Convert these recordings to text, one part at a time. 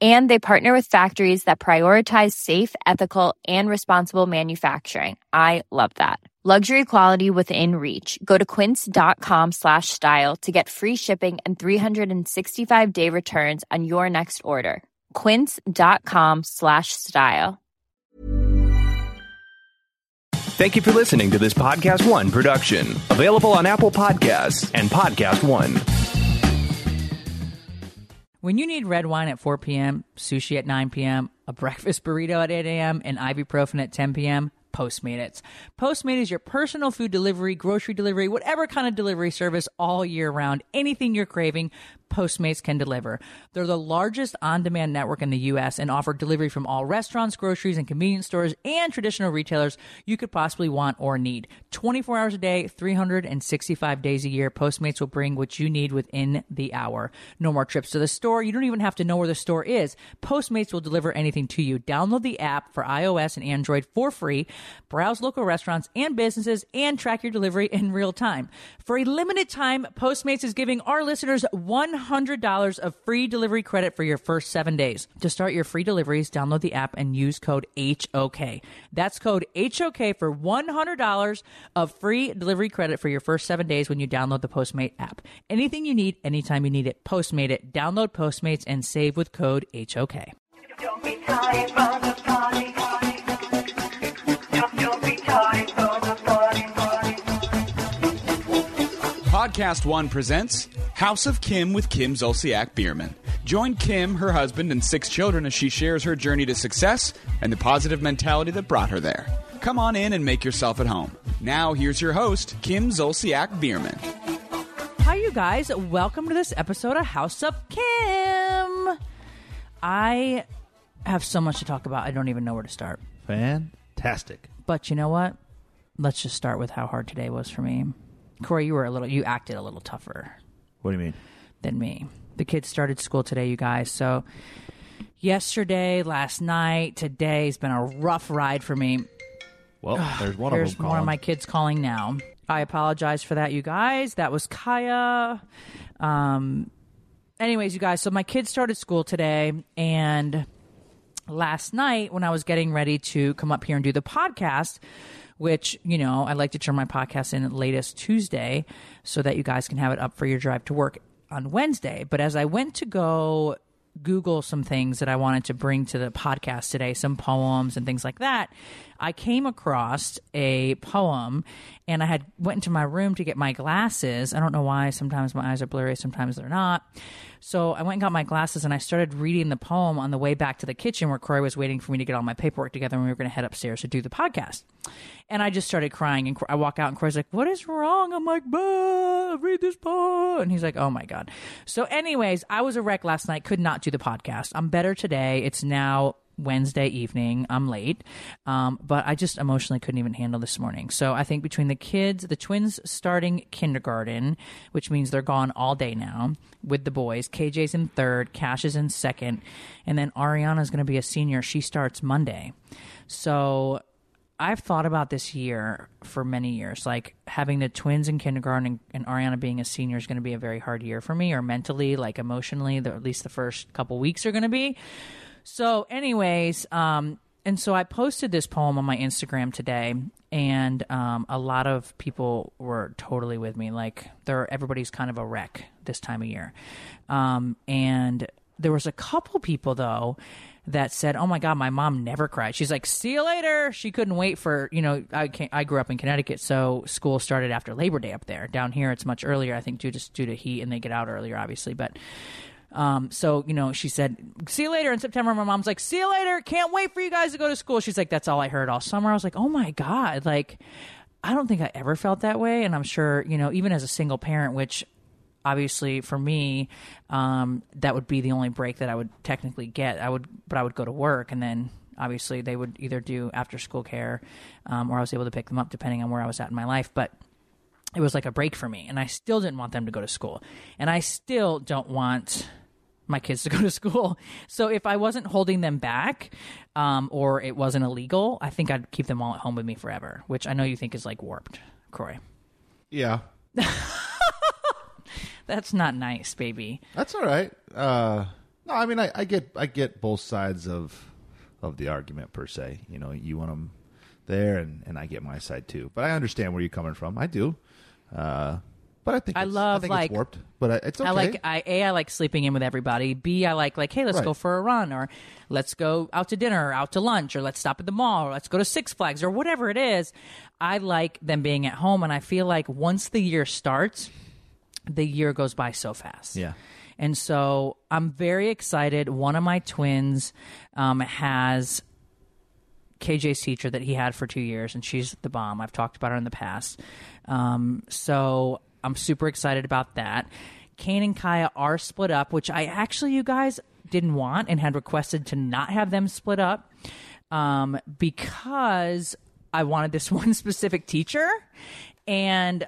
And they partner with factories that prioritize safe, ethical, and responsible manufacturing. I love that. Luxury quality within reach. Go to quince.com slash style to get free shipping and 365 day returns on your next order. Quince.com slash style. Thank you for listening to this Podcast One production, available on Apple Podcasts and Podcast One. When you need red wine at 4 p.m., sushi at 9 p.m., a breakfast burrito at 8 a.m., and ibuprofen at 10 p.m., Postmates. Postmate is your personal food delivery, grocery delivery, whatever kind of delivery service all year round. Anything you're craving, Postmates can deliver. They're the largest on demand network in the U.S. and offer delivery from all restaurants, groceries, and convenience stores and traditional retailers you could possibly want or need. 24 hours a day, 365 days a year, Postmates will bring what you need within the hour. No more trips to the store. You don't even have to know where the store is. Postmates will deliver anything to you. Download the app for iOS and Android for free. Browse local restaurants and businesses and track your delivery in real time. For a limited time, Postmates is giving our listeners one $100 of free delivery credit for your first seven days. To start your free deliveries, download the app and use code HOK. That's code HOK for $100 of free delivery credit for your first seven days when you download the Postmate app. Anything you need, anytime you need it, Postmate it. Download Postmates and save with code HOK. Podcast One presents House of Kim with Kim Zolciak Biermann. Join Kim, her husband, and six children as she shares her journey to success and the positive mentality that brought her there. Come on in and make yourself at home. Now, here's your host, Kim Zolciak Biermann. Hi, you guys. Welcome to this episode of House of Kim. I have so much to talk about. I don't even know where to start. Fantastic. But you know what? Let's just start with how hard today was for me. Kroy, you were a little, you acted a little tougher What do you mean? than me. The kids started school today, you guys. So yesterday, last night, today's been a rough ride for me. Well, there's one Here's of them. There's one of my kids calling now. I apologize for that, you guys. That was Kaia. Um, anyways, you guys, so my kids started school today, and last night when I was getting ready to come up here and do the podcast, which, you know, I like to turn my podcast in latest Tuesday so that you guys can have it up for your drive to work on Wednesday. But as I went to go Google some things that I wanted to bring to the podcast today, some poems and things like that, I came across a poem and I had went into my room to get my glasses. I don't know why. Sometimes my eyes are blurry, sometimes they're not. So I went and got my glasses and I started reading the poem on the way back to the kitchen where Kroy was waiting for me to get all my paperwork together and we were going to head upstairs to do the podcast. And I just started crying and I walk out and Kroy's like, "What is wrong?" I'm like, "Bah, read this poem." And he's like, "Oh my god." So anyways, I was a wreck last night. Could not do the podcast. I'm better today. It's now Wednesday evening. I'm late, um, but I just emotionally couldn't even handle this morning. So I think between the kids, the twins starting kindergarten, which means they're gone all day now with the boys. KJ's in third, Kash is in second, and then Ariana's going to be a senior. She starts Monday. So I've thought about this year for many years. Like having the twins in kindergarten and, Ariana being a senior is going to be a very hard year for me, or mentally, like emotionally. The, at least the first couple weeks are going to be. So, anyways, um, and so I posted this poem on my Instagram today, and um, a lot of people were totally with me. Like, they're everybody's kind of a wreck this time of year, um, and there was a couple people though that said, "Oh my God, my mom never cried." She's like, "See you later." She couldn't wait for you know. I can't, I grew up in Connecticut, so school started after Labor Day up there. Down here, it's much earlier. I think due to due to heat, and they get out earlier, obviously, but. Um, so you know, she said, "See you later." In September, my mom's like, "See you later." Can't wait for you guys to go to school. She's like, "That's all I heard all summer." I was like, "Oh my god!" Like, I don't think I ever felt that way, and I'm sure you know, even as a single parent, which obviously for me, um, that would be the only break that I would technically get. I would, but I would go to work, and then obviously they would either do after school care, um, or I was able to pick them up depending on where I was at in my life, but it was like a break for me and I still didn't want them to go to school. And I still don't want my kids to go to school. So if I wasn't holding them back, um, or it wasn't illegal, I think I'd keep them all at home with me forever, which I know you think is like warped, Kroy. Yeah, That's not nice, baby. that's all right. Uh, no, I mean, I, I get I get both sides of of the argument per se. You know, you want them there, and, and I get my side too. But I understand where you're coming from. I do. Uh, but I think I it's, love, I like- it's warped. But I- it's okay. I like I a I like sleeping in with everybody. B I like like hey let's Right. go for a run or let's go out to dinner or out to lunch or let's stop at the mall or let's go to Six Flags or whatever it is. I like them being at home and I feel like once the year starts, the year goes by so fast. Yeah. And so I'm very excited. One of my twins um, has KJ's teacher that he had for two years, and she's the bomb. I've talked about her in the past. Um, so I'm super excited about that. Kane and Kaia are split up, which I actually, you guys, didn't want and had requested to not have them split up um, because I wanted this one specific teacher. And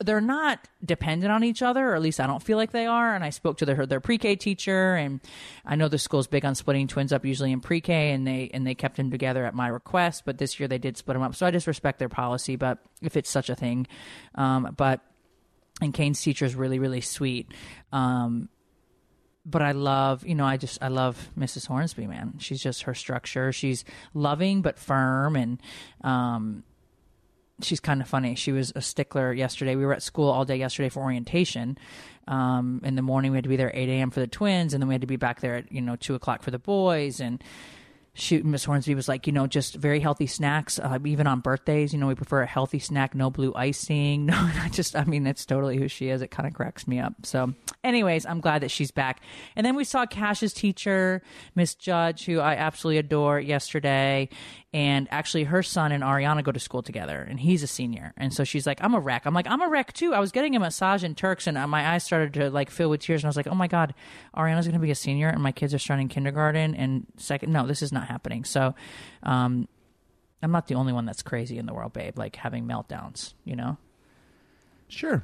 they're not dependent on each other, or at least I don't feel like they are. And I spoke to their their pre-K teacher, and I know the school's big on splitting twins up usually in pre-K, and they and they kept them together at my request. But this year they did split them up, so I just respect their policy. But if it's such a thing, um, but and Kane's teacher is really really sweet. Um, but I love, you know, I just I love Mrs. Hornsby, man. She's just her structure. She's loving but firm, and um, she's kind of funny. She was a stickler yesterday. We were at school all day yesterday for orientation. Um, in the morning, we had to be there at 8 a.m. for the twins, and then we had to be back there at, you know, 2 o'clock for the boys. And she, Miss Hornsby was like, you know, just very healthy snacks. Uh, even on birthdays, you know, we prefer a healthy snack, no blue icing. No, I just, I mean, that's totally who she is. It kind of cracks me up. So, anyways, I'm glad that she's back. And then we saw Kash's teacher, Miss Judge, who I absolutely adore yesterday. And actually, her son and Ariana go to school together, and he's a senior. And so she's like, I'm a wreck. I'm like, I'm a wreck too. I was getting a massage in Turks, and uh, my eyes started to like fill with tears. And I was like, oh my God, Ariana's going to be a senior, and my kids are starting kindergarten and second. No, this is not happening. So, um, I'm not the only one that's crazy in the world, babe, like having meltdowns, you know? sure.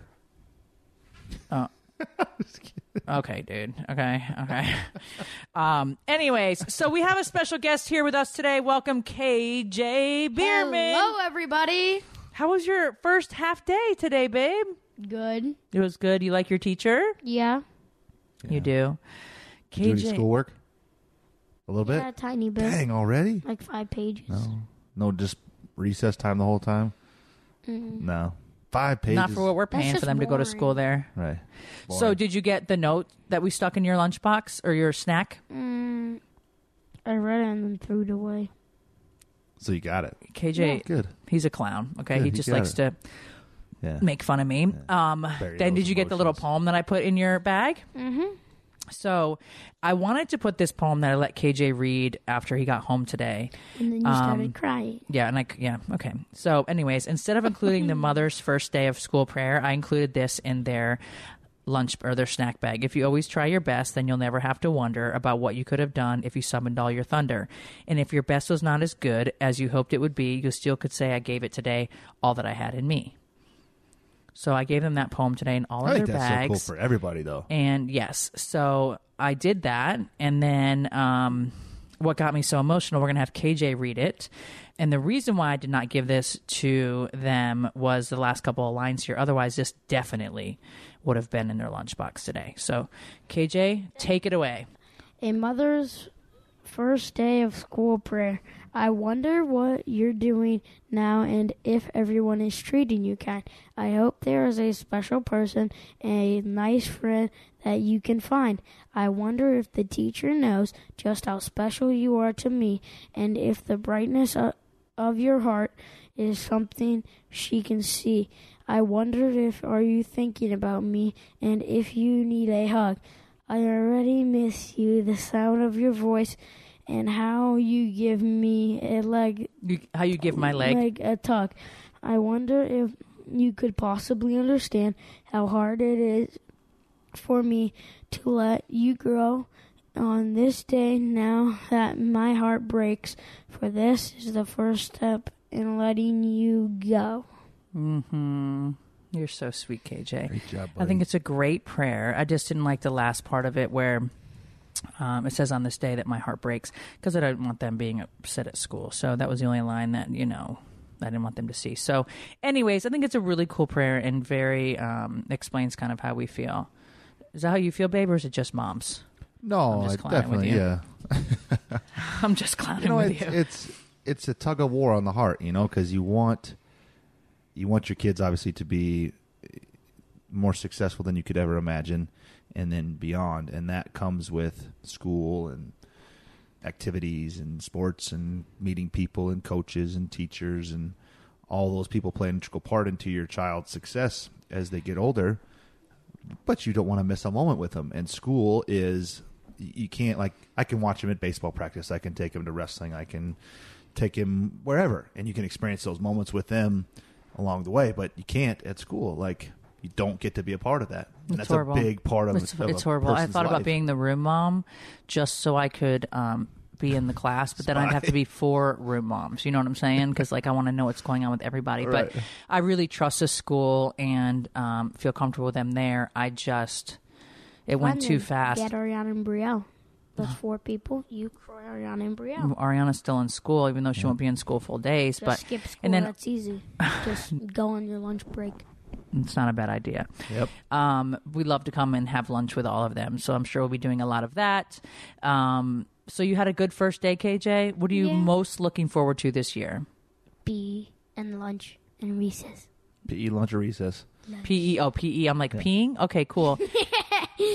Okay, dude. Okay, okay. um, anyways, so we have a special guest here with us today. Welcome, KJ Biermann. Hello, everybody. How was your first half day today, babe? Good. It was good. You like your teacher? Yeah. You do. Did you do any KJ. schoolwork? A little Yeah, a bit. tiny bit. Dang, already? Like five pages. No, no, just recess time the whole time. No, five pages. Not for what we're That's paying for just them to go to boring. school there. Right. So, Boring. did you get the note that we stuck in your lunchbox or your snack? Mm, I read it and then threw it away. So you got it. KJ, Good. he's a clown. Okay, Good, he he just got likes it. to Yeah. make fun of me. Um, Bury then those did you get the little emotions. poem that I put in your bag? Mm-hmm. So I wanted to put this poem that I let KJ read after he got home today. And then you Um, started crying. Yeah, and I yeah okay. So, anyways, instead of including the mother's first day of school prayer, I included this in their lunch or their snack bag. If you always try your best, then you'll never have to wonder about what you could have done if you summoned all your thunder. And if your best was not as good as you hoped it would be, you still could say, "I gave it today all that I had in me." So I gave them that poem today in all I of think their that's so bags. cool for everybody, though. And yes, so I did that. And then um, what got me so emotional, we're going to have KJ read it. And the reason why I did not give this to them was the last couple of lines here. Otherwise, this definitely would have been in their lunchbox today. So, KJ, take it away. A mother's first day of school prayer. I wonder what you're doing now and if everyone is treating you kind. I hope there is a special person, a nice friend that you can find. I wonder if the teacher knows just how special you are to me and if the brightness of, your heart is something she can see. I wonder if are you thinking about me and if you need a hug. I already miss you, the sound of your voice, and how you give me a leg, You, how you give my leg. a tug. I wonder if you could possibly understand how hard it is for me to let you grow on this day now that my heart breaks, for this is the first step in letting you go. Mm-hmm. You're so sweet, KJ. Great job, I think it's a great prayer. I just didn't like the last part of it where um, it says on this day that my heart breaks because I don't want them being upset at school. So that was the only line that, you know, I didn't want them to see. So, anyways, I think it's a really cool prayer and very um, explains kind of how we feel. Is that how you feel, babe, or is it just moms? No, I'm just I clowning with definitely, you. yeah. I'm just clowning You know, with it's, you. it's it's a tug of war on the heart, you know, because you want you want your kids obviously to be more successful than you could ever imagine, and then beyond, and that comes with school and activities and sports and meeting people and coaches and teachers and all those people play an integral part into your child's success as they get older but you don't want to miss a moment with them. And school is you can't like I can watch him at baseball practice. I can take him to wrestling. I can take him wherever, and you can experience those moments with them along the way. But you can't at school. Like you don't get to be a part of that. And It's that's horrible. a big part of it's, of it's horrible. I person's thought about life. being the room mom just so I could um, be in the class, but then I'd have to be four room moms. You know what I'm saying? Because like I want to know what's going on with everybody. But I really trust the school and um, feel comfortable with them there. I just it went too didn't fast. Get Ariana and Brielle. Those four people. You, Kroy, Ariana, and Brielle. Ariana's still in school, even though she won't be in school full days. Just but skip school. and then That's easy. Just go on your lunch break. It's not a bad idea. Yep. Um, we love to come and have lunch with all of them, so I'm sure we'll be doing a lot of that. Um, so you had a good first day, KJ. What are you Yeah. most looking forward to this year? B and lunch and recess. PE lunch or recess. PE. Oh, PE. I'm like peeing. Okay, cool.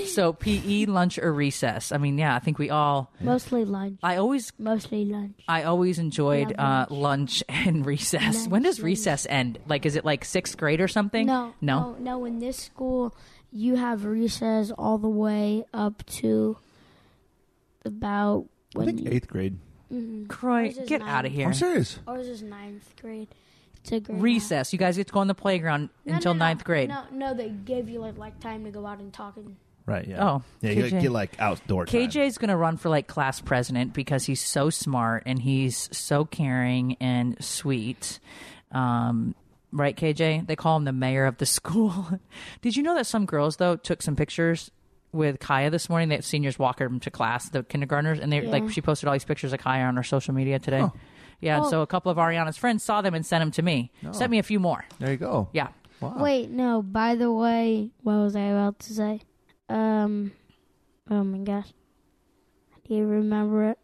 so PE, lunch, or recess. I mean, yeah, I think we all. Mostly lunch. I always, Mostly lunch. I always enjoyed Love uh, lunch and recess. Lunch, when does lunch. recess end? Like, is it like sixth grade or something? No, no. no, no. In this school, you have recess all the way up to about I when think you, eighth grade. Kroy, Ours is get nine. out of here. I'm serious. ours is this ninth grade. It's a grade Recess. You guys get to go on the playground No, until no, no. ninth grade. No, no, they give you like like time to go out and talk and Right. Yeah. Oh, yeah. You KJ. get like outdoor. time. KJ's going to run for like class president because he's so smart and he's so caring and sweet. Um, right, KJ? They call him the mayor of the school. Did you know that some girls though took some pictures with Kaia this morning? That seniors walked her to class, the kindergartners, and they Yeah. like she posted all these pictures of Kaia on her social media today. Oh. Yeah, and Oh. so a couple of Ariana's friends saw them and sent them to me. Sent me a few more. There you go. Yeah. Wow. Wait, no. By the way, what was I about to say? Um, oh my gosh, do you remember it?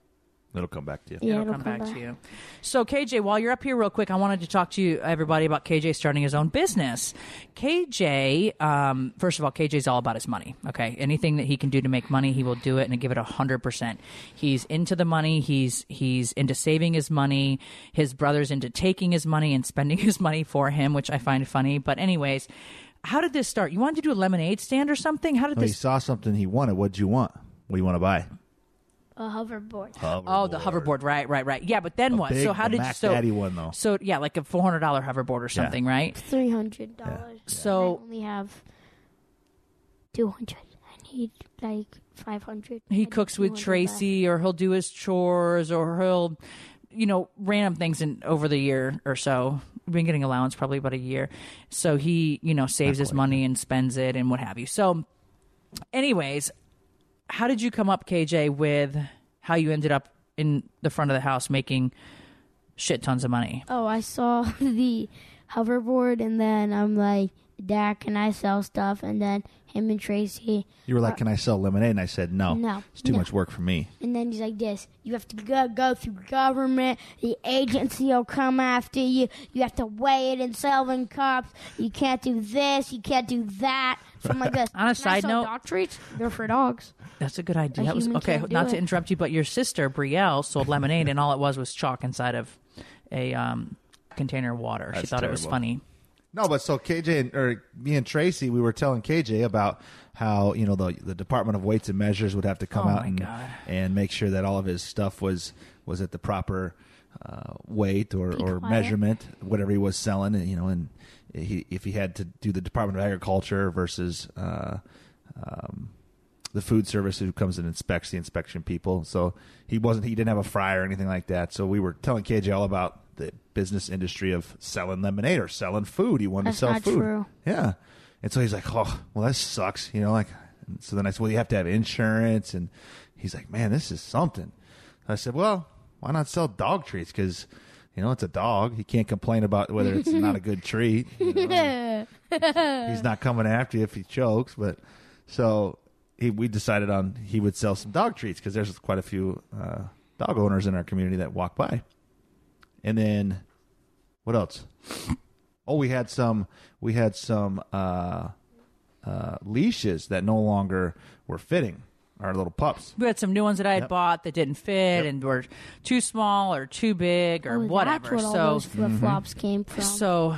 It'll come back to you. Yeah, it'll it'll come back, to you. So, KJ, while you're up here, real quick, I wanted to talk to you, everybody, about KJ starting his own business. KJ, um, first of all, KJ's all about his money. Okay, anything that he can do to make money, he will do it and give it hundred percent. He's into the money. He's he's into saving his money. His brother's into taking his money and spending his money for him, which I find funny. But, anyways. How did this start? You wanted to do a lemonade stand or something? How did Oh, he saw something he wanted. What'd you want? What do you want to buy? A hoverboard. Oh, the hoverboard, right, right, right. Yeah, but then A what? big- so how the did Mac so Daddy one, though. So yeah, like a four hundred dollar hoverboard or something, right? Three hundred dollars. So- I only have two hundred. I need like five hundred. He cooks with Tracy, or he'll do his chores, or he'll, you know, random things in over the year or so. We've been getting allowance probably about a year, so he, you know, saves his money and spends it and what have you. So, anyways, how did you come up, KJ, with how you ended up in the front of the house making shit tons of money? Oh, I saw the hoverboard, and then I'm like, Dad, can I sell stuff? And then him and Tracy, You were like, "Can I sell lemonade?" And I said, "No, No, it's too no. much work for me." and then he's like, this, you have to go, go through government, the agency will come after you, you have to weigh it in selling cups, you can't do this, you can't do that. So I'm like this. On a "Can I side sell note- dog treats? They're for dogs. That's a good idea. A That was okay. can't do Not to interrupt you, but your sister Brielle sold lemonade, and all it was was chalk inside of a um, container of water. she That's thought it was funny. No, but so KJ and or me and Tracy, we were telling KJ about how you know the the Department of Weights and Measures would have to come Oh, out and God. and make sure that all of his stuff was was at the proper uh, weight or, Be or quiet. measurement, whatever he was selling, and you know, and he, if he had to do the Department of Agriculture versus uh, um, the food service who comes and inspects the inspection people. So he wasn't he didn't have a fryer or anything like that. So we were telling KJ all about the business industry of selling lemonade or selling food. He wanted That's to sell not food. true. Yeah. And so he's like, oh, well, that sucks. You know, like, so then I said, well, you have to have insurance. And he's like, man, this is something. I said, well, why not sell dog treats? Because, you know, it's a dog. He can't complain about whether it's not a good treat. you know. He's not coming after you if he chokes. But so he, we decided on he would sell some dog treats because there's quite a few uh, dog owners in our community that walk by. And then what else? Oh, we had some we had some uh, uh, leashes that no longer were fitting our little pups. We had some new ones that I had Yep. bought that didn't fit Yep. and were too small or too big or Oh, whatever. That's what all so those flip flops came from. so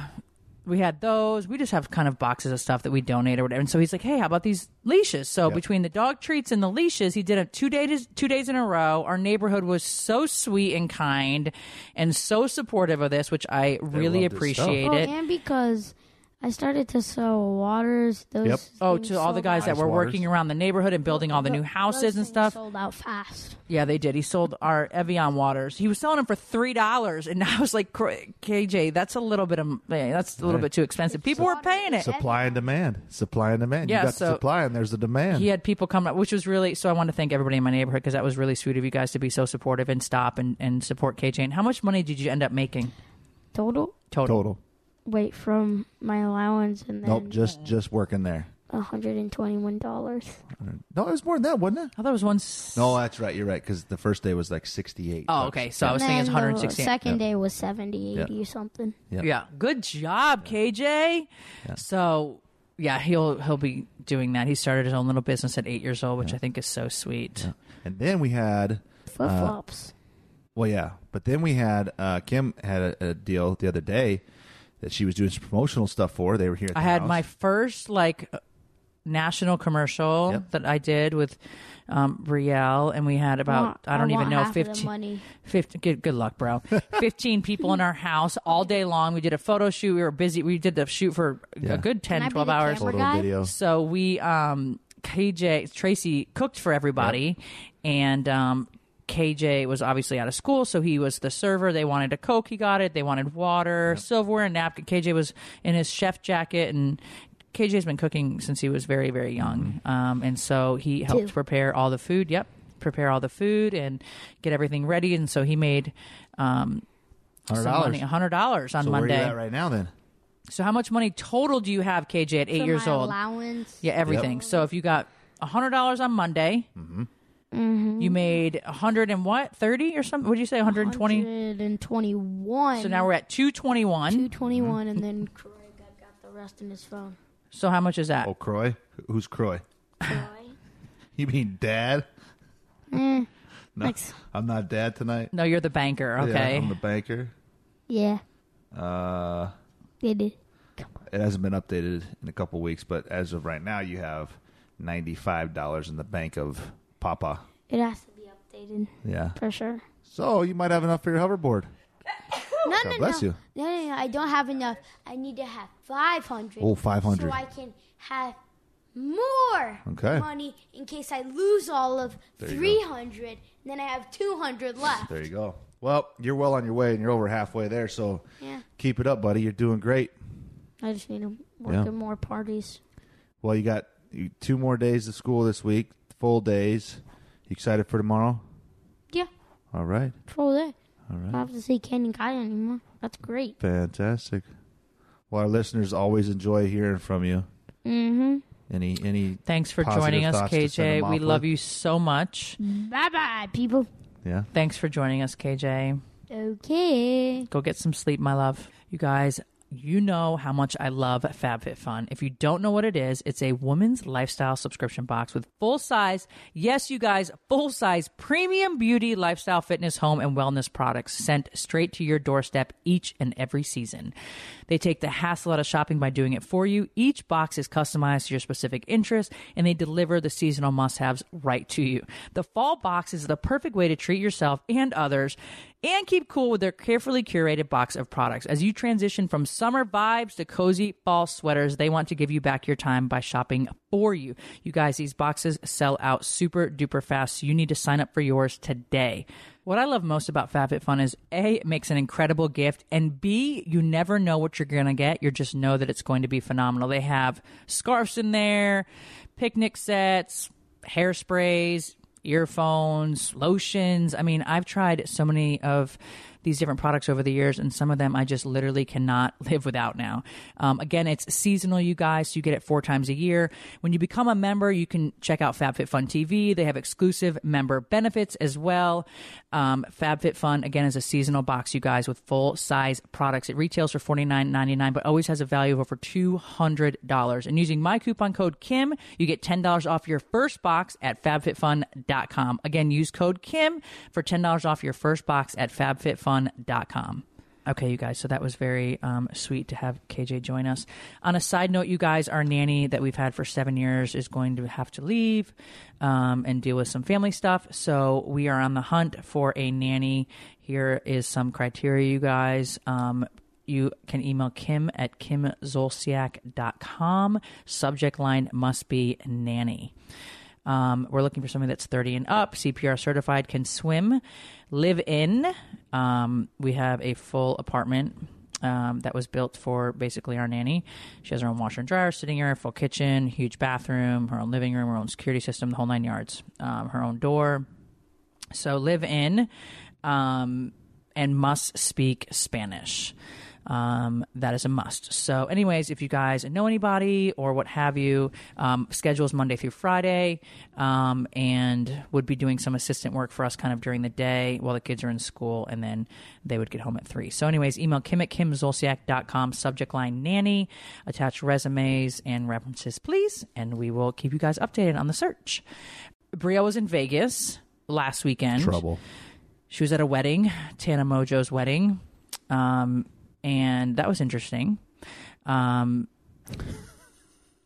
we had those. We just have kind of boxes of stuff that we donate or whatever. And so he's like, "Hey, how about these leashes?" So Yep. between the dog treats and the leashes, he did it two days two days in a row. Our neighborhood was so sweet and kind and so supportive of this, which I really loved his stuff. appreciate oh, it. and because I started to sell waters. Those Yep. Oh, things to all the sold guys that were Ice working around the neighborhood and building all the new Those houses and things stuff. Sold out fast. Yeah, they did. He sold our Evian waters. He was selling them for three dollars, and I was like, "Cr- "KJ, that's a little bit of that's a little Right. bit too expensive." People were paying it. Supply and demand. Supply and demand. Yeah, you got so- the supply and there's the demand. He had people come up, which was really so. I want to thank everybody in my neighborhood because that was really sweet of you guys to be so supportive and stop and, and support KJ. And how much money did you end up making Total. total? Total. Wait, from my allowance and then Nope, just just working there. hundred and twenty-one dollars. No, it was more than that, wasn't it? I thought it was one. s- No, that's right. You're right because the first day was like 68. Oh, okay. So I was And thinking it's then 160. The second Yep. day was 70, Yep. 80 something. Yep. Yeah, good job, KJ. So yeah, he'll he'll be doing that. He started his own little business at eight years old, which I think is so sweet. And then we had Flip flops. Well, yeah, but then we had uh, Kim had a, a deal the other day that she was doing some promotional stuff for. They were here. At the I had house. my first like uh, national commercial Yep. that I did with um, Brielle, and we had about want- I don't I even know half of the fifteen. money. 50 good, good luck, bro. 15 people in our house all day long. We did a photo shoot. We were busy. We did the shoot for Yeah. a good 10, Can I be 12 hours. camera photo video. So we, um, KJ, Tracy cooked for everybody, and um, KJ was obviously out of school, so he was the server. They wanted a Coke, he got it. They wanted water, silverware, and napkin. KJ was in his chef jacket, and KJ's been cooking since he was very, very young. Um, and so he helped Two. prepare all the food. Yep. Prepare all the food and get everything ready. And so he made um, $100. $100 on So Monday. where are you at right now? Then So how much money total do you have, KJ, at eight For years my old? allowance. Yeah, everything. So if you got hundred dollars on Monday, Mm-hmm. You made a hundred and what thirty or something? What did you say? One hundred and twenty. 121. So now we're at two twenty one. 221, and then Craig got, got the rest in his phone. So how much is that? oh, Kroy, who's Kroy? Troy? You mean Dad? no, Thanks. I'm not Dad tonight. No, you're the banker. Okay. Yeah, I'm the banker. Yeah, Uh, they did. it hasn't been updated in a couple weeks, but as of right now, you have ninety-five dollars in the bank of Papa. It has to be updated Yeah. for sure. So you might have enough for your hoverboard. No, God no, bless no. you. No, no, no. I don't have enough. I need to have 500. Oh, 500. So I can have more Okay. money in case I lose all of There go. 300. And then I have 200 left. There you go. Well, you're well on your way, and you're over halfway there. So Yeah. keep it up, buddy. You're doing great. I just need to work Yeah. in more parties. Well, you got two more days of school this week, full days. You excited for tomorrow? Yeah, All right. full day. All I don't have to see Ken and Kai anymore. That's great. Fantastic. Well, our listeners always enjoy hearing from you. Mm-hmm. Any any Thanks for positive joining us, thoughts to send KJ. them We off love with? you so much. Bye bye, people. Yeah. Thanks for joining us, KJ. Okay. Go get some sleep, my love. You guys, you know how much I love FabFitFun. If you don't know what it is, it's a woman's lifestyle subscription box with full size, yes, you guys, full size premium beauty, lifestyle, fitness, home, and wellness products sent straight to your doorstep each and every season. They take the hassle out of shopping by doing it for you. Each box is customized to your specific interests, and they deliver the seasonal must haves right to you. The fall box is the perfect way to treat yourself and others and keep cool with their carefully curated box of products. As you transition from summer vibes to cozy fall sweaters, they want to give you back your time by shopping for you. You guys, these boxes sell out super duper fast, so you need to sign up for yours today. What I love most about FabFitFun is A, it makes an incredible gift, and B, you never know what you're going to get. You just know that it's going to be phenomenal. They have scarves in there, picnic sets, hairsprays, earphones, lotions. I mean, I've tried so many of these different products over the years, and some of them I just literally cannot live without now. Um, again, it's seasonal, you guys, so you get it four times a year. When you become a member, you can check out FabFitFun TV. They have exclusive member benefits as well. Um, FabFitFun, again, is a seasonal box, you guys, with full size products. It retails for $49.99, but always has a value of over $200. And using my coupon code KIM, you get $10 off your first box at fabfitfun.com. Again, use code KIM for $10 off your first box at fabfitfun.com. Okay, you guys, so that was very um, sweet to have KJ join us. On a side note, you guys, our nanny that we've had for seven years is going to have to leave um, and deal with some family stuff. So we are on the hunt for a nanny. Here is some criteria, you guys. Um, you can email Kim at kimzolciak.com. Subject line must be nanny. Um, we're looking for somebody that's 30 and up, CPR certified, can swim, live in. Um, we have a full apartment um, that was built for basically our nanny. She has her own washer and dryer, sitting area, full kitchen, huge bathroom, her own living room, her own security system, the whole nine yards, um, her own door. So live in um, and must speak Spanish. Um, that is a must. So, anyways, if you guys know anybody or what have you, um, schedules Monday through Friday, um, and would be doing some assistant work for us kind of during the day while the kids are in school, and then they would get home at three. So, anyways, email Kim at kimzolciak.com, subject line nanny, attach resumes and references, please, and we will keep you guys updated on the search. Brielle was in Vegas last weekend. Trouble. She was at a wedding, Tana Mongeau's wedding, um, and that was interesting. Um,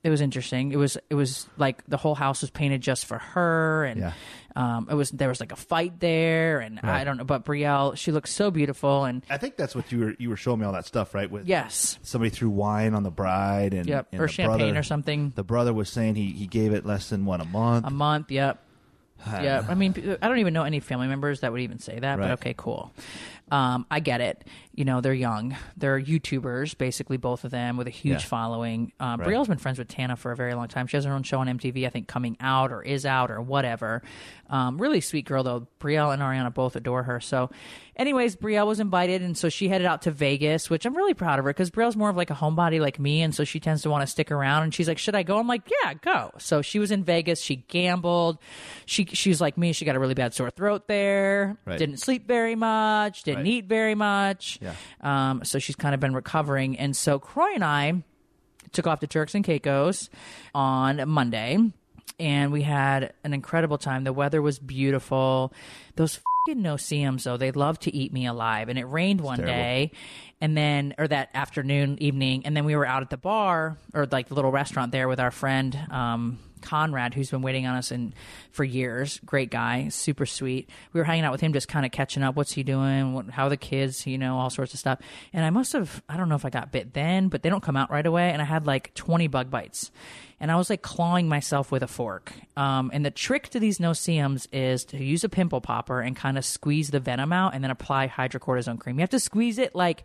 it was interesting. It was it was like the whole house was painted just for her, and Yeah. um, it was there was like a fight there, and I don't know. But Brielle, she looks so beautiful, and I think that's what you were you were showing me all that stuff, right? With yes, somebody threw wine on the bride and, Yep, and or the champagne brother- or something. The brother was saying he, he gave it less than what a month. a month. Yep. Yeah, I mean, I don't even know any family members that would even say that, but Right. okay, cool. Um, I get it. You know, they're young. They're YouTubers, basically, both of them with a huge Yeah. following. Um, Right. Brielle's been friends with Tana for a very long time. She has her own show on MTV, I think, coming out or is out or whatever. Um, really sweet girl, though. Brielle and Ariana both adore her. So, anyways, Brielle was invited, and so she headed out to Vegas, which I'm really proud of her because Brielle's more of like a homebody like me, and so she tends to want to stick around. And she's like, "Should I go?" I'm like, "Yeah, go." So she was in Vegas. She gambled. She she's like me. She got a really bad sore throat there. Right. Didn't sleep very much. Didn't Right. eat very much. Yeah. Um, so she's kind of been recovering, and so Kroy and I took off to Turks and Caicos on Monday, and we had an incredible time. The weather was beautiful. Those fucking no-see-ums, though, they love to eat me alive. And it rained one terrible. day, and then, or that afternoon, evening, and then we were out at the bar, or like the little restaurant there with our friend, um, Conrad, who's been waiting on us in for years. Great guy, super sweet. We were hanging out with him, just kind of catching up. What's he doing? What, how are the kids? You know, all sorts of stuff. And I must have, I don't know if I got bit then, but they don't come out right away. And I had like 20 bug bites. And I was like clawing myself with a fork. Um, and the trick to these no-see-ums is to use a pimple popper and kind of squeeze the venom out and then apply hydrocortisone cream. You have to squeeze it like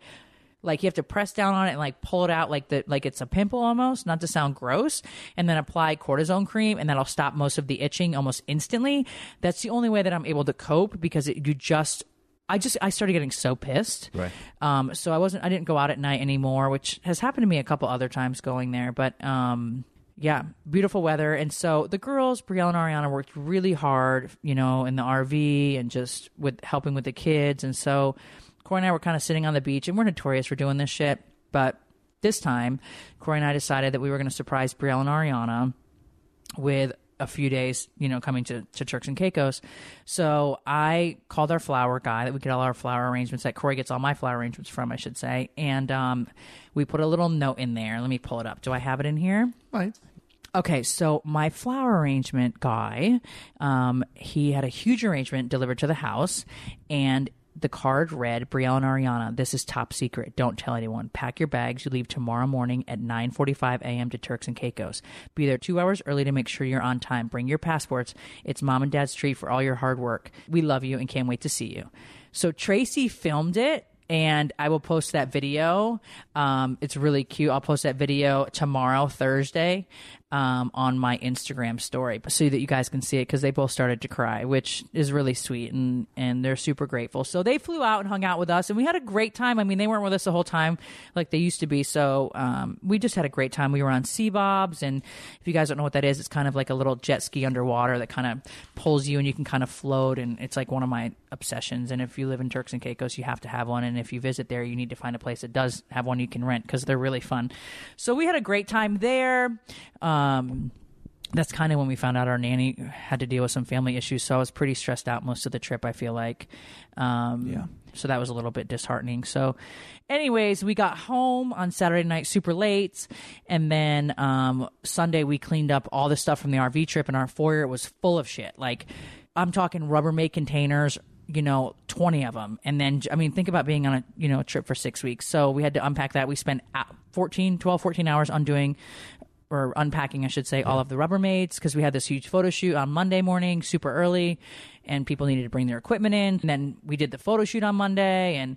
like you have to press down on it and like pull it out like the like it's a pimple almost, not to sound gross, and then apply cortisone cream and that'll stop most of the itching almost instantly. That's the only way that I'm able to cope because it, you just I just I started getting so pissed. Right. Um so I wasn't I didn't go out at night anymore, which has happened to me a couple other times going there, but um yeah, beautiful weather. And so the girls, Brielle and Ariana, worked really hard, you know, in the RV and just with helping with the kids. And so Kroy and I were kind of sitting on the beach, and we're notorious for doing this shit. But this time, Kroy and I decided that we were going to surprise Brielle and Ariana with a few days, you know, coming to, to Turks and Caicos. So I called our flower guy that we get all our flower arrangements that Kroy gets all my flower arrangements from, I should say. And um, we put a little note in there. Let me pull it up. Do I have it in here? Right. Okay, so my flower arrangement guy, um, he had a huge arrangement delivered to the house, and the card read, Brielle and Ariana, this is top secret. Don't tell anyone. Pack your bags. You leave tomorrow morning at 9.45 a.m. to Turks and Caicos. Be there two hours early to make sure you're on time. Bring your passports. It's mom and dad's treat for all your hard work. We love you and can't wait to see you. So Tracy filmed it and I will post that video. Um, it's really cute. I'll post that video tomorrow, Thursday, um, on my Instagram story, so that you guys can see it because they both started to cry, which is really sweet, and and they're super grateful. So they flew out and hung out with us, and we had a great time. I mean, they weren't with us the whole time like they used to be, so um, we just had a great time. We were on sea bobs, and if you guys don't know what that is, it's kind of like a little jet ski underwater that kind of pulls you, and you can kind of float, and it's like one of my obsessions. And if you live in Turks and Caicos, you have to have one, and if you visit there, you need to find a place that does have one you can rent because they're really fun. So we had a great time there. Um, that's kind of when we found out our nanny had to deal with some family issues. So I was pretty stressed out most of the trip. I feel like, um, Yeah. So that was a little bit disheartening. So, anyways, we got home on Saturday night super late, and then um, Sunday we cleaned up all the stuff from the RV trip, and our foyer was full of shit. Like, I'm talking Rubbermaid containers. You know, 20 of them. And then, I mean, think about being on a, you know, trip for six weeks. So we had to unpack that. We spent uh, 14, 12, 14 hours undoing or unpacking, I should say, all of the Rubbermaids because we had this huge photo shoot on Monday morning, super early, and people needed to bring their equipment in. And then we did the photo shoot on Monday, and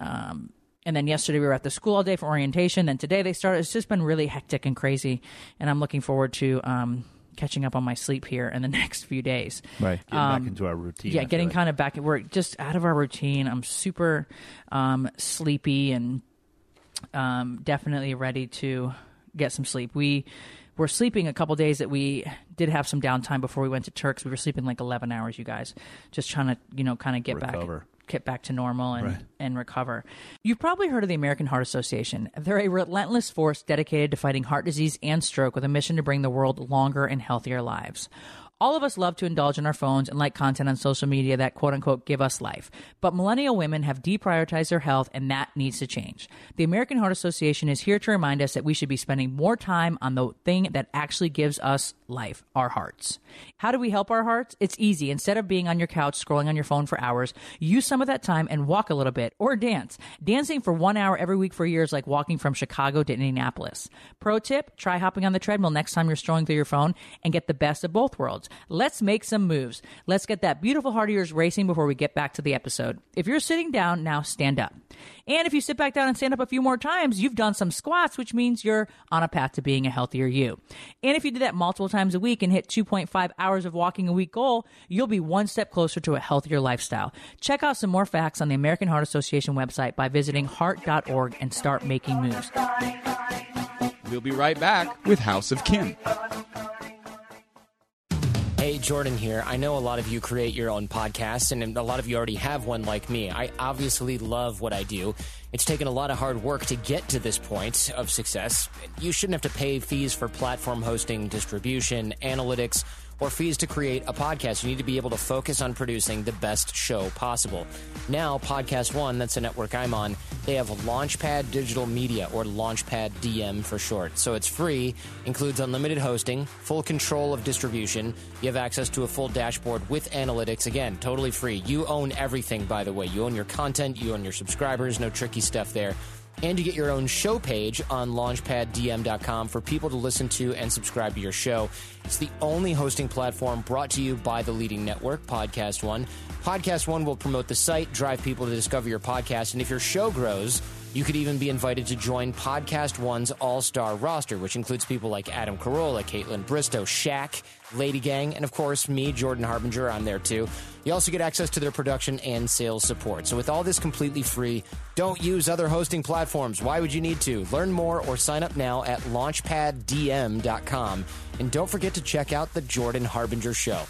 um, and then yesterday we were at the school all day for orientation. Then today they started. It's just been really hectic and crazy, and I'm looking forward to um, catching up on my sleep here in the next few days. Right. Getting Um, back into our routine. Yeah, getting like. kind of back. We're just out of our routine. I'm super um, sleepy and um, definitely ready to get some sleep. We were sleeping a couple days that we did have some downtime before we went to Turks. We were sleeping like 11 hours, you guys, just trying to, you know, kind of get Recover. back get back to normal and, Right. and recover. You've probably heard of the American Heart Association. They're a relentless force dedicated to fighting heart disease and stroke with a mission to bring the world longer and healthier lives. All of us love to indulge in our phones and like content on social media that quote unquote give us life. But millennial women have deprioritized their health and that needs to change. The American Heart Association is here to remind us that we should be spending more time on the thing that actually gives us life, our hearts. How do we help our hearts? It's easy. Instead of being on your couch scrolling on your phone for hours, use some of that time and walk a little bit or dance. Dancing for one hour every week for years like walking from Chicago to Indianapolis. Pro tip, try hopping on the treadmill next time you're strolling through your phone and get the best of both worlds. Let's make some moves. Let's get that beautiful heart of yours racing before we get back to the episode. If you're sitting down, now stand up. And if you sit back down and stand up a few more times, you've done some squats, which means you're on a path to being a healthier you. And if you do that multiple times a week and hit 2.5 hours of walking a week goal, you'll be one step closer to a healthier lifestyle. Check out some more facts on the American Heart Association website by visiting heart.org and start making moves. We'll be right back with House of Kim. Hey, Jordan here. I know a lot of you create your own podcasts, and a lot of you already have one like me. I obviously love what I do. It's taken a lot of hard work to get to this point of success. You shouldn't have to pay fees for platform hosting, distribution, analytics, or fees to create a podcast. You need to be able to focus on producing the best show possible. Now, Podcast One, that's a network I'm on, they have Launchpad Digital Media, or Launchpad DM for short. So it's free, includes unlimited hosting, full control of distribution. You have access to a full dashboard with analytics. Again, totally free. You own everything, by the way. You own your content, you own your subscribers, no tricky stuff there. And you get your own show page on launchpaddm.com for people to listen to and subscribe to your show. It's the only hosting platform brought to you by the leading network, Podcast One. Podcast One will promote the site, drive people to discover your podcast, and if your show grows, you could even be invited to join Podcast One's all star roster, which includes people like Adam Carolla, Kaitlyn Bristowe, Shaq, Lady Gang, and of course, me, Jordan Harbinger. I'm there too. You also get access to their production and sales support. So, with all this completely free, don't use other hosting platforms. Why would you need to? Learn more or sign up now at launchpaddm.com. And don't forget to check out The Jordan Harbinger Show.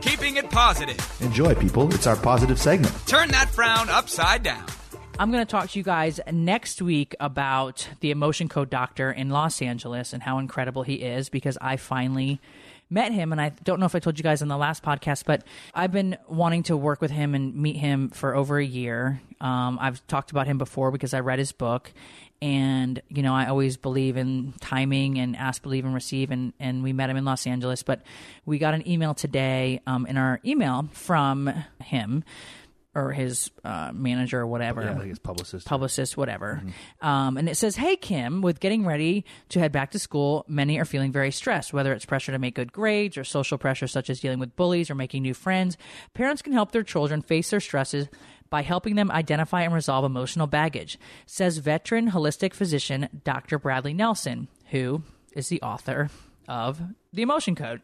Keeping it positive. Enjoy, people. It's our positive segment. Turn that frown upside down. I'm going to talk to you guys next week about the emotion code doctor in Los Angeles and how incredible he is because I finally met him, and I don't know if I told you guys in the last podcast, but I've been wanting to work with him and meet him for over a year. Um, I've talked about him before because I read his book, and you know I always believe in timing and ask, believe, and receive. And and we met him in Los Angeles, but we got an email today um, in our email from him or his uh, manager or whatever Yeah, like his publicist. publicist, whatever. Um, and it says, Hey, Kim, with getting ready to head back to school, many are feeling very stressed, whether it's pressure to make good grades or social pressure such as dealing with bullies or making new friends. Parents can help their children face their stresses by helping them identify and resolve emotional baggage, says veteran holistic physician Dr. Bradley Nelson, who is the author of The Emotion Code.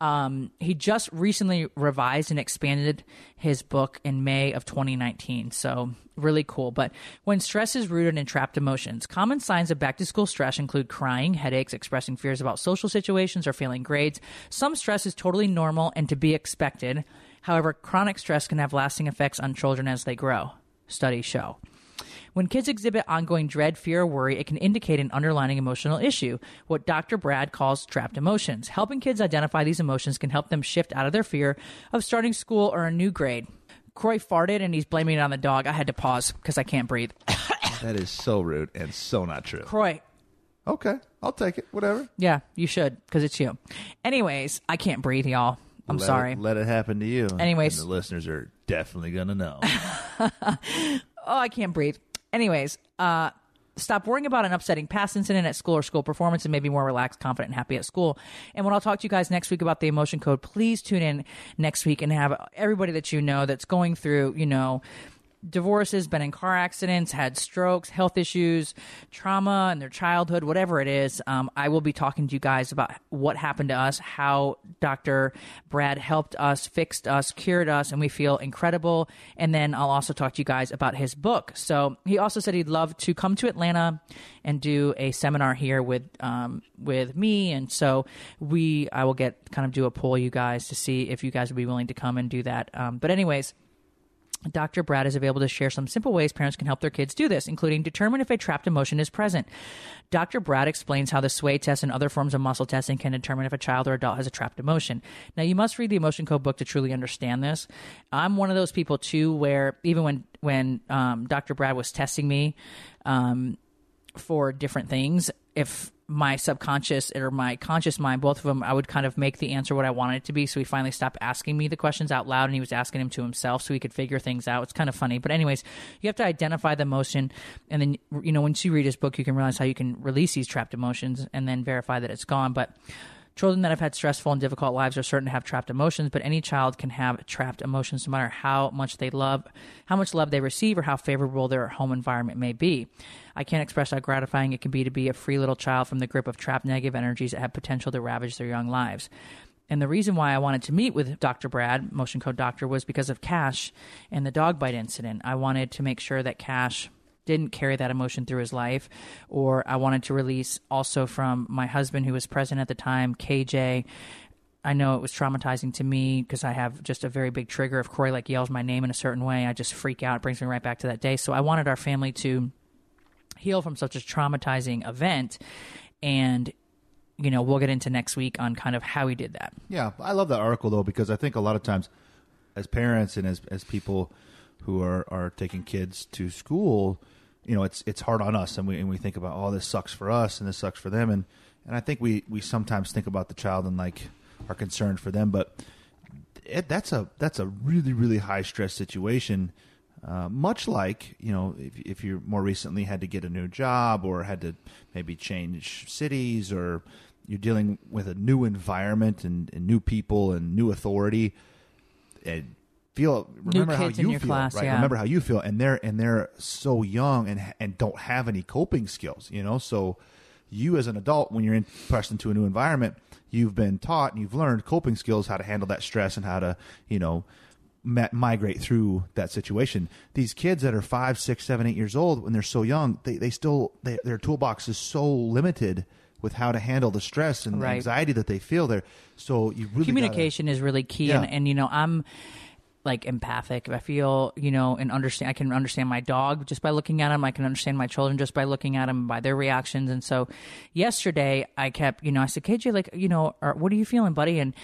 Um, he just recently revised and expanded his book in May of 2019. So, really cool. But when stress is rooted in trapped emotions, common signs of back to school stress include crying, headaches, expressing fears about social situations, or failing grades. Some stress is totally normal and to be expected. However, chronic stress can have lasting effects on children as they grow. Studies show. When kids exhibit ongoing dread, fear, or worry, it can indicate an underlying emotional issue, what Dr. Brad calls trapped emotions. Helping kids identify these emotions can help them shift out of their fear of starting school or a new grade. Kroy farted and he's blaming it on the dog. I had to pause because I can't breathe. That is so rude and so not true. Kroy, Okay, I'll take it. Whatever. yeah, you should because it's you. Anyways, I can't breathe, y'all. I'm Let sorry. It, let it happen to you. Anyways. And the listeners are definitely gonna know. oh, I can't breathe. Anyways, uh, stop worrying about an upsetting past incident at school or school performance and maybe more relaxed, confident, and happy at school. And when I'll talk to you guys next week about the emotion code, please tune in next week and have everybody that you know that's going through, you know, divorces, been in car accidents, had strokes, health issues, trauma in their childhood, whatever it is. Um, I will be talking to you guys about what happened to us, how Dr. Brad helped us, fixed us, cured us, and we feel incredible. And then I'll also talk to you guys about his book. So he also said he'd love to come to Atlanta and do a seminar here with um, with me. And so we, I will get kind of do a poll, you guys, to see if you guys would be willing to come and do that. Um, but anyways. Dr. Brad is available to share some simple ways parents can help their kids do this, including determine if a trapped emotion is present. Dr. Brad explains how the sway test and other forms of muscle testing can determine if a child or adult has a trapped emotion. Now, you must read the Emotion Code book to truly understand this. I'm one of those people too, where even when when um, Dr. Brad was testing me um, for different things, if my subconscious or my conscious mind, both of them, I would kind of make the answer what I wanted it to be. So he finally stopped asking me the questions out loud and he was asking them to himself so he could figure things out. It's kind of funny. But, anyways, you have to identify the emotion. And then, you know, once you read his book, you can realize how you can release these trapped emotions and then verify that it's gone. But, Children that have had stressful and difficult lives are certain to have trapped emotions, but any child can have trapped emotions no matter how much they love, how much love they receive, or how favorable their home environment may be. I can't express how gratifying it can be to be a free little child from the grip of trapped negative energies that have potential to ravage their young lives. And the reason why I wanted to meet with Dr. Brad, Motion Code Doctor, was because of Kash and the dog bite incident. I wanted to make sure that Kash didn't carry that emotion through his life, or I wanted to release also from my husband who was present at the time, KJ. I know it was traumatizing to me because I have just a very big trigger. If Kroy like yells my name in a certain way, I just freak out. It brings me right back to that day. So I wanted our family to heal from such a traumatizing event, and you know we'll get into next week on kind of how he did that. Yeah, I love that article though because I think a lot of times, as parents and as as people who are are taking kids to school, you know, it's it's hard on us, and we and we think about oh this sucks for us and this sucks for them, and and I think we we sometimes think about the child and like are concerned for them, but it, that's a that's a really really high stress situation. Uh, much like you know, if, if you more recently had to get a new job or had to maybe change cities, or you're dealing with a new environment and, and new people and new authority, and feel remember how you feel, class, right? yeah. Remember how you feel, and they're and they're so young and and don't have any coping skills, you know. So you as an adult, when you're in, pressed into a new environment, you've been taught and you've learned coping skills, how to handle that stress and how to you know ma- migrate through that situation. These kids that are five, six, seven, eight years old, when they're so young, they they still they, their toolbox is so limited with how to handle the stress and the anxiety that they feel there. So you really gotta- communication is really key Yeah. and, and you know i'm like empathic. If I feel, you know, and understand. I can understand my dog just by looking at him. I can understand my children just by looking at him by their reactions. And so, yesterday I kept, you know, I said, KJ, like, you know, what are you feeling, buddy? And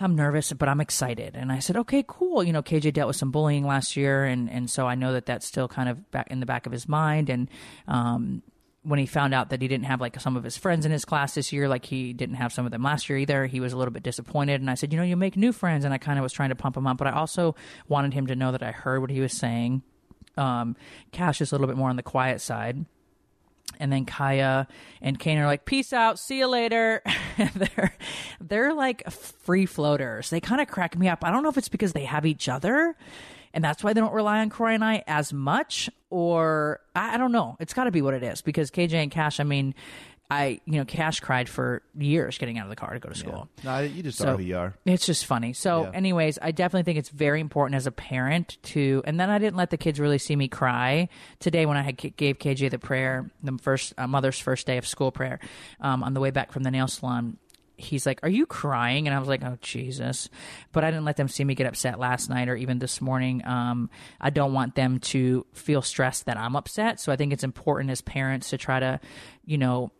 I'm nervous, but I'm excited. And I said, okay, cool. You know, KJ dealt with some bullying last year, and and so I know that that's still kind of back in the back of his mind. And um, when he found out that he didn't have like some of his friends in his class this year, like he didn't have some of them last year either, he was a little bit disappointed. And I said, you know, you make new friends, and I kind of was trying to pump him up, but I also wanted him to know that I heard what he was saying. Um, Kash is a little bit more on the quiet side. And then Kaia and Kane are like, "Peace out, see you later." they're they're like free floaters. They kind of crack me up. I don't know if it's because they have each other, and that's why they don't rely on Kroy and I as much, or I, I don't know. It's got to be what it is because KJ and Kash. I mean, I you know Kash cried for years getting out of the car to go to school. No, you just So- are who you are. It's just funny. So, Yeah. anyways, I definitely think it's very important as a parent to. And then I didn't let the kids really see me cry today when I had gave KJ the prayer, the first uh, mother's first day of school prayer, um, on the way back from the nail salon. He's like, "Are you crying?" And I was like, "Oh Jesus!" But I didn't let them see me get upset last night or even this morning. Um, I don't want them to feel stressed that I'm upset. So I think it's important as parents to try to, you know,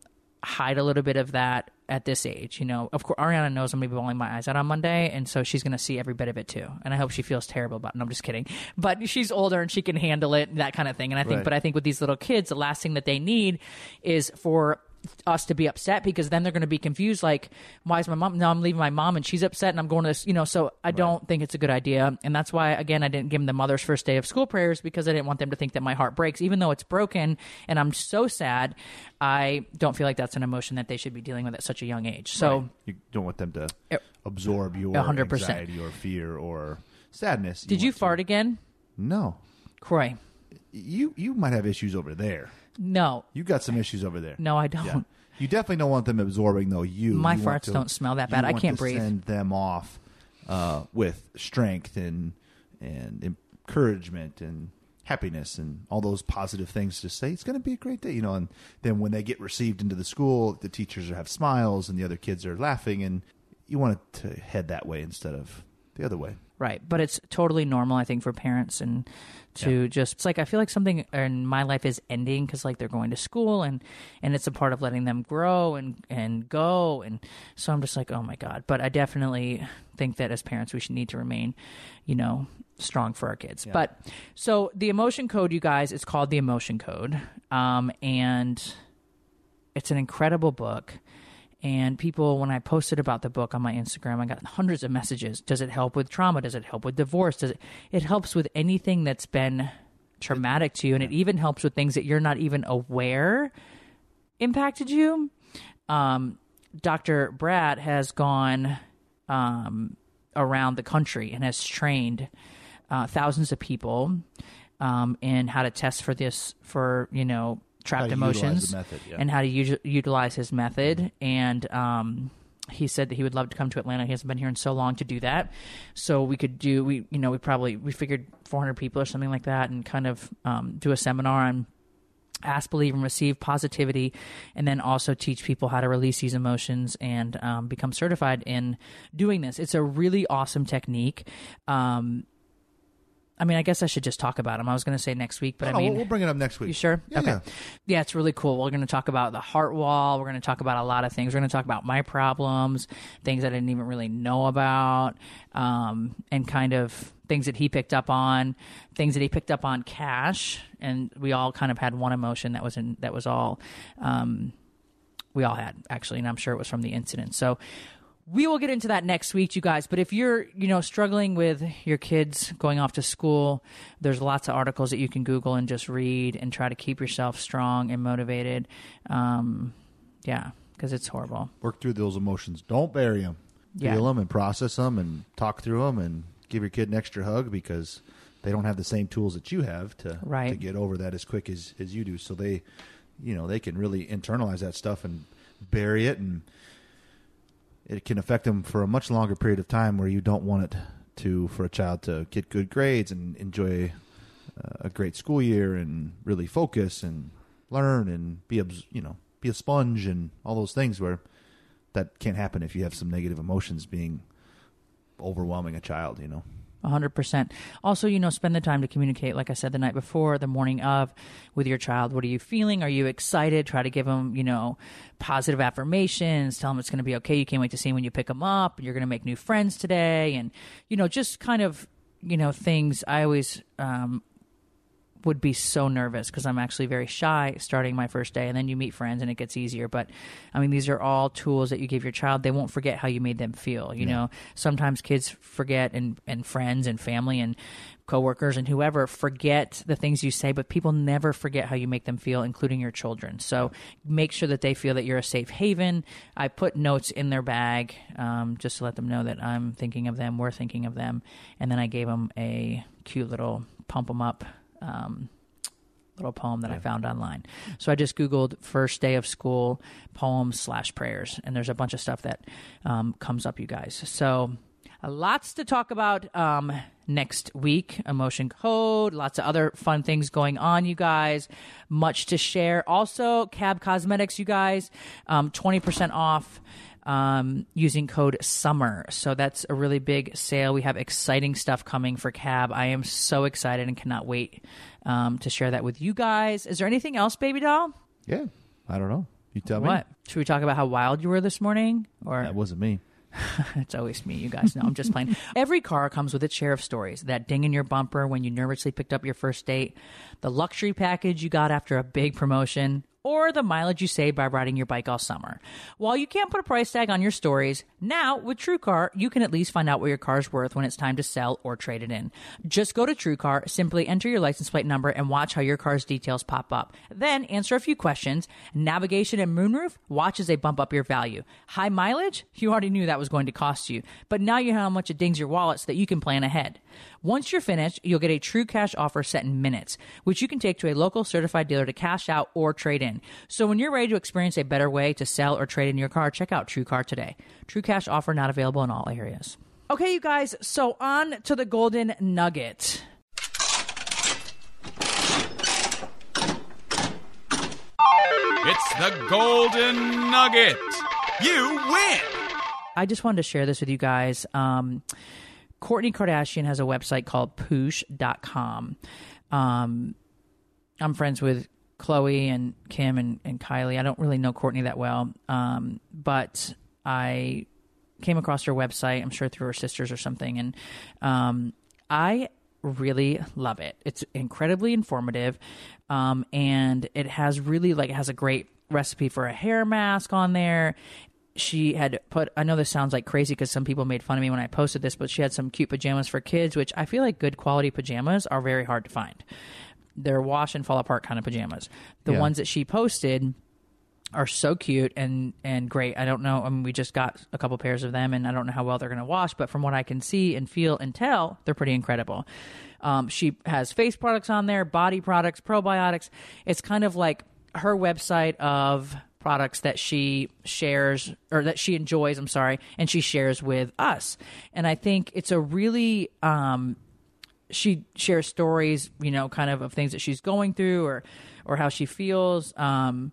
hide a little bit of that at this age. You know, of course, Ariana knows I'm going to be bawling my eyes out on Monday, and so she's going to see every bit of it too. And I hope she feels terrible about it. No, I'm just kidding. But she's older and she can handle it, that kind of thing. And I think, Right. but I think with these little kids, the last thing that they need is for us to be upset because then they're going to be confused like why is my mom now i'm leaving my mom and she's upset and i'm going to this you know so i don't think it's a good idea and that's why again i didn't give them the mother's first day of school prayers because i didn't want them to think that my heart breaks even though it's broken and i'm so sad i don't feel like that's an emotion that they should be dealing with at such a young age so You don't want them to Yep. absorb your hundred percent. anxiety or fear or sadness. did you want to- fart again No. Kroy You you might have issues over there. No You got some issues over there. no i don't Yeah. You definitely don't want them absorbing though you. My You farts don't smell that bad. I want can't to breathe. Send them off uh, with strength and and encouragement and happiness and all those positive things to say it's going to be a great day you know and then when they get received into the school the teachers have smiles and the other kids are laughing and you want it to head that way instead of the other way Right, but it's totally normal, I think, for parents and to just it's like I feel like something in my life is ending because like they're going to school and and it's a part of letting them grow and and go and so I'm just like oh my god. But I definitely think that as parents we should need to remain, you know, strong for our kids. But so the emotion code, you guys, it's called the emotion code, um, and it's an incredible book. And people, when I posted about the book on my Instagram, I got hundreds of messages. Does it help with trauma? Does it help with divorce? Does it? It helps with anything that's been traumatic to you, and it even helps with things that you're not even aware impacted you. Um, Dr. Brad has gone um, around the country and has trained uh, thousands of people um, in how to test for this for you know trapped How to utilize emotions method, yeah. and how to u- utilize his method and um, he said that he would love to come to Atlanta. He hasn't been here in so long to do that. So we could do we you know we probably we figured 400 people or something like that and kind of um, do a seminar on ask, believe, and receive positivity, and then also teach people how to release these emotions and um, become certified in doing this. It's a really awesome technique. Um, I mean, I guess I should just talk about them. I was going to say next week, but No, I mean, we'll, we'll bring it up next week you sure? yeah, okay. yeah. Yeah, it's really cool. We're going to talk about the heart wall. We're going to talk about a lot of things. We're going to talk about my problems, things I didn't even really know about, um, and kind of things that he picked up on, things that he picked up on Kash, and we all kind of had one emotion that was in that was all. Um, we all had actually, and I'm sure it was from the incident. So we will get into that next week, you guys. But if you're, you know, struggling with your kids going off to school, there's lots of articles that you can Google and just read and try to keep yourself strong and motivated. Um, yeah, because it's horrible. work through those emotions. Don't bury them. Yeah. Feel them and process them and talk through them and give your kid an extra hug because they don't have the same tools that you have to Right. to get over that as quick as as you do. So they, you know, they can really internalize that stuff and bury it and it can affect them for a much longer period of time where you don't want it to for a child to get good grades and enjoy uh, a great school year and really focus and learn and be you know be a sponge and all those things where that can't happen if you have some negative emotions being overwhelming a child you know 100%. Also, you know, spend the time to communicate, like I said, the night before, the morning of, with your child. What are you feeling? Are you excited? Try to give them, you know, positive affirmations. Tell them it's going to be okay. You can't wait to see when you pick them up. You're going to make new friends today. And, you know, just kind of, you know, things I always um, would be so nervous because I'm actually very shy starting my first day, and then you meet friends and it gets easier. But I mean, these are all tools that you give your child. They won't forget how you made them feel. You know, sometimes kids forget, and and friends and family and coworkers and whoever forget the things you say, but people never forget how you make them feel, including your children. So make sure that they feel that you're a safe haven. I put notes in their bag um, just to let them know that I'm thinking of them, we're thinking of them, and then I gave them a cute little pump them up um, little poem that I found online. So I just Googled first day of school poems slash prayers, and there's a bunch of stuff that um, comes up, you guys. So uh, lots to talk about um, next week. Emotion code, lots of other fun things going on, you guys. Much to share. Also, KAB Cosmetics, you guys, um, 20% off um, using code SUMMER. So that's a really big sale. We have exciting stuff coming for KAB. I am so excited and cannot wait um, to share that with you guys. Is there anything else, baby doll? Yeah. I don't know. You tell me. What? Should we talk about how wild you were this morning? Or That wasn't me. it's always me, you guys know. I'm just playing. Every car comes with its share of stories. That ding in your bumper when you nervously picked up your first date, the luxury package you got after a big promotion, or the mileage you saved by riding your bike all summer. While you can't put a price tag on your stories, now with TrueCar, you can at least find out what your car's worth when it's time to sell or trade it in. Just go to TrueCar, simply enter your license plate number, and watch how your car's details pop up. Then answer a few questions. Navigation and moonroof, watch as they bump up your value. High mileage, you already knew that was going to cost you, but now you know how much it dings your wallet so that you can plan ahead. Once you're finished, you'll get a true cash offer set in minutes, which you can take to a local certified dealer to cash out or trade in. So when you're ready to experience a better way to sell or trade in your car, check out TrueCar today. True cash offer not available in all areas. Okay, you guys, so on to the golden nugget. It's the Golden Nugget. You win. I just wanted to share this with you guys. Um, Kourtney Kardashian has a website called Poosh.com. Um, I'm friends with Khloe and Kim and, and Kylie. I don't really know Courtney that well, um, but I came across her website, I'm sure through her sisters or something. And um, I really love it. It's incredibly informative. Um, and it has really, like, it has a great recipe for a hair mask on there she had put i know this sounds like crazy because some people made fun of me when i posted this but she had some cute pajamas for kids which i feel like good quality pajamas are very hard to find. They're wash and fall apart kind of pajamas. The Yeah. ones that she posted are so cute and and great. I don't know i mean we just got a couple pairs of them and i don't know how well they're going to wash but from what i can see and feel and tell they're pretty incredible. Um, she has face products on there body products probiotics. It's kind of like her website of products that she shares or that she enjoys i'm sorry and she shares with us and i think it's a really um she shares stories you know kind of of things that she's going through or or how she feels um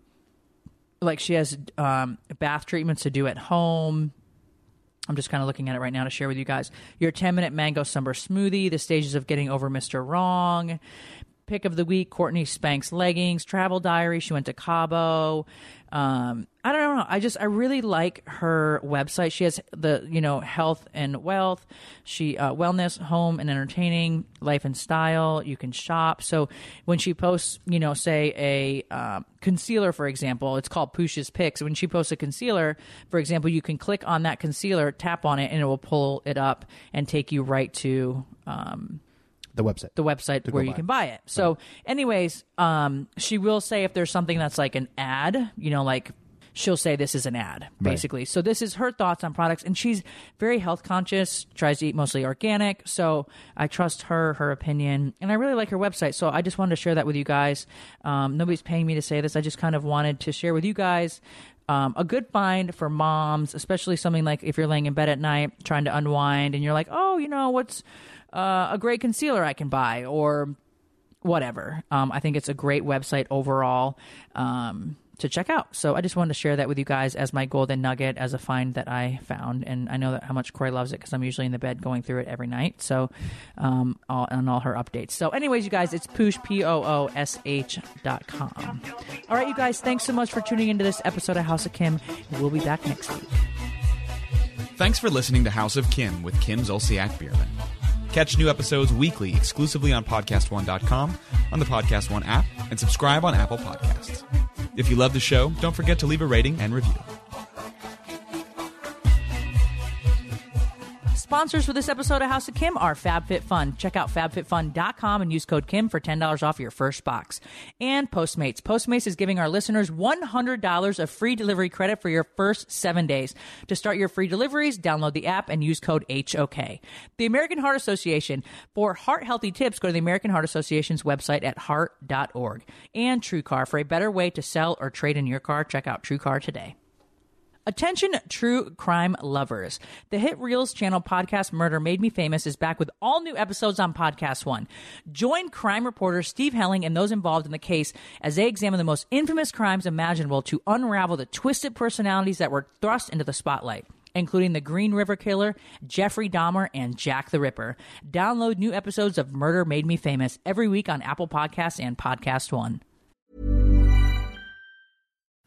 like she has um bath treatments to do at home I'm just kind of looking at it right now to share with you guys. Your 10 minute mango summer smoothie, the stages of getting over Mr. Wrong. Pick of the week, Kourtney Spanx leggings, travel diary. She went to Cabo. Um, I don't know. I just, I really like her website. She has the, you know, health and wealth, she, uh, wellness, home and entertaining, life and style. You can shop. So when she posts, you know, say a, um, concealer, for example, it's called Poosh's Picks. When she posts a concealer, for example, you can click on that concealer, tap on it, and it will pull it up and take you right to, um, The website. the website where you buy can it. buy it. So, anyways, um, she will say if there's something that's like an ad, you know, like she'll say this is an ad, basically. So this is her thoughts on products, and she's very health conscious. Tries to eat mostly organic. So I trust her, her opinion, and I really like her website. So I just wanted to share that with you guys. Um, nobody's paying me to say this. I just kind of wanted to share with you guys. Um, a good find for moms, especially something like if you're laying in bed at night trying to unwind and you're like, oh, you know, what's uh, a great concealer I can buy or whatever. Um, I think it's a great website overall um, to check out. So I just wanted to share that with you guys as my golden nugget, as a find that I found, and I know that how much Kroy loves it because I'm usually in the bed going through it every night. So um, all, on all her updates. So, anyways, you guys, it's poosh p o o s h dot com. All right, you guys, thanks so much for tuning into this episode of House of Kim. We'll be back next week. Thanks for listening to House of Kim with Kim Zolciak Biermann. Catch new episodes weekly exclusively on PodcastOne.com, on the Podcast One app, and subscribe on Apple Podcasts. If you love the show, don't forget to leave a rating and review. Sponsors for this episode of House of Kim are FabFitFun. Check out fabfitfun.com and use code Kim for $10 off your first box. And Postmates. Postmates is giving our listeners $100 of free delivery credit for your first seven days. To start your free deliveries, download the app and use code HOK. The American Heart Association. For heart healthy tips, go to the American Heart Association's website at heart.org. And TrueCar. For a better way to sell or trade in your car, check out TrueCar today. Attention, true crime lovers. The hit Reelz channel podcast Murder Made Me Famous is back with all new episodes on Podcast One. Join crime reporter Steve Helling and those involved in the case as they examine the most infamous crimes imaginable to unravel the twisted personalities that were thrust into the spotlight. Including the Green River Killer, Jeffrey Dahmer, and Jack the Ripper. Download new episodes of Murder Made Me Famous every week on Apple Podcasts and Podcast One.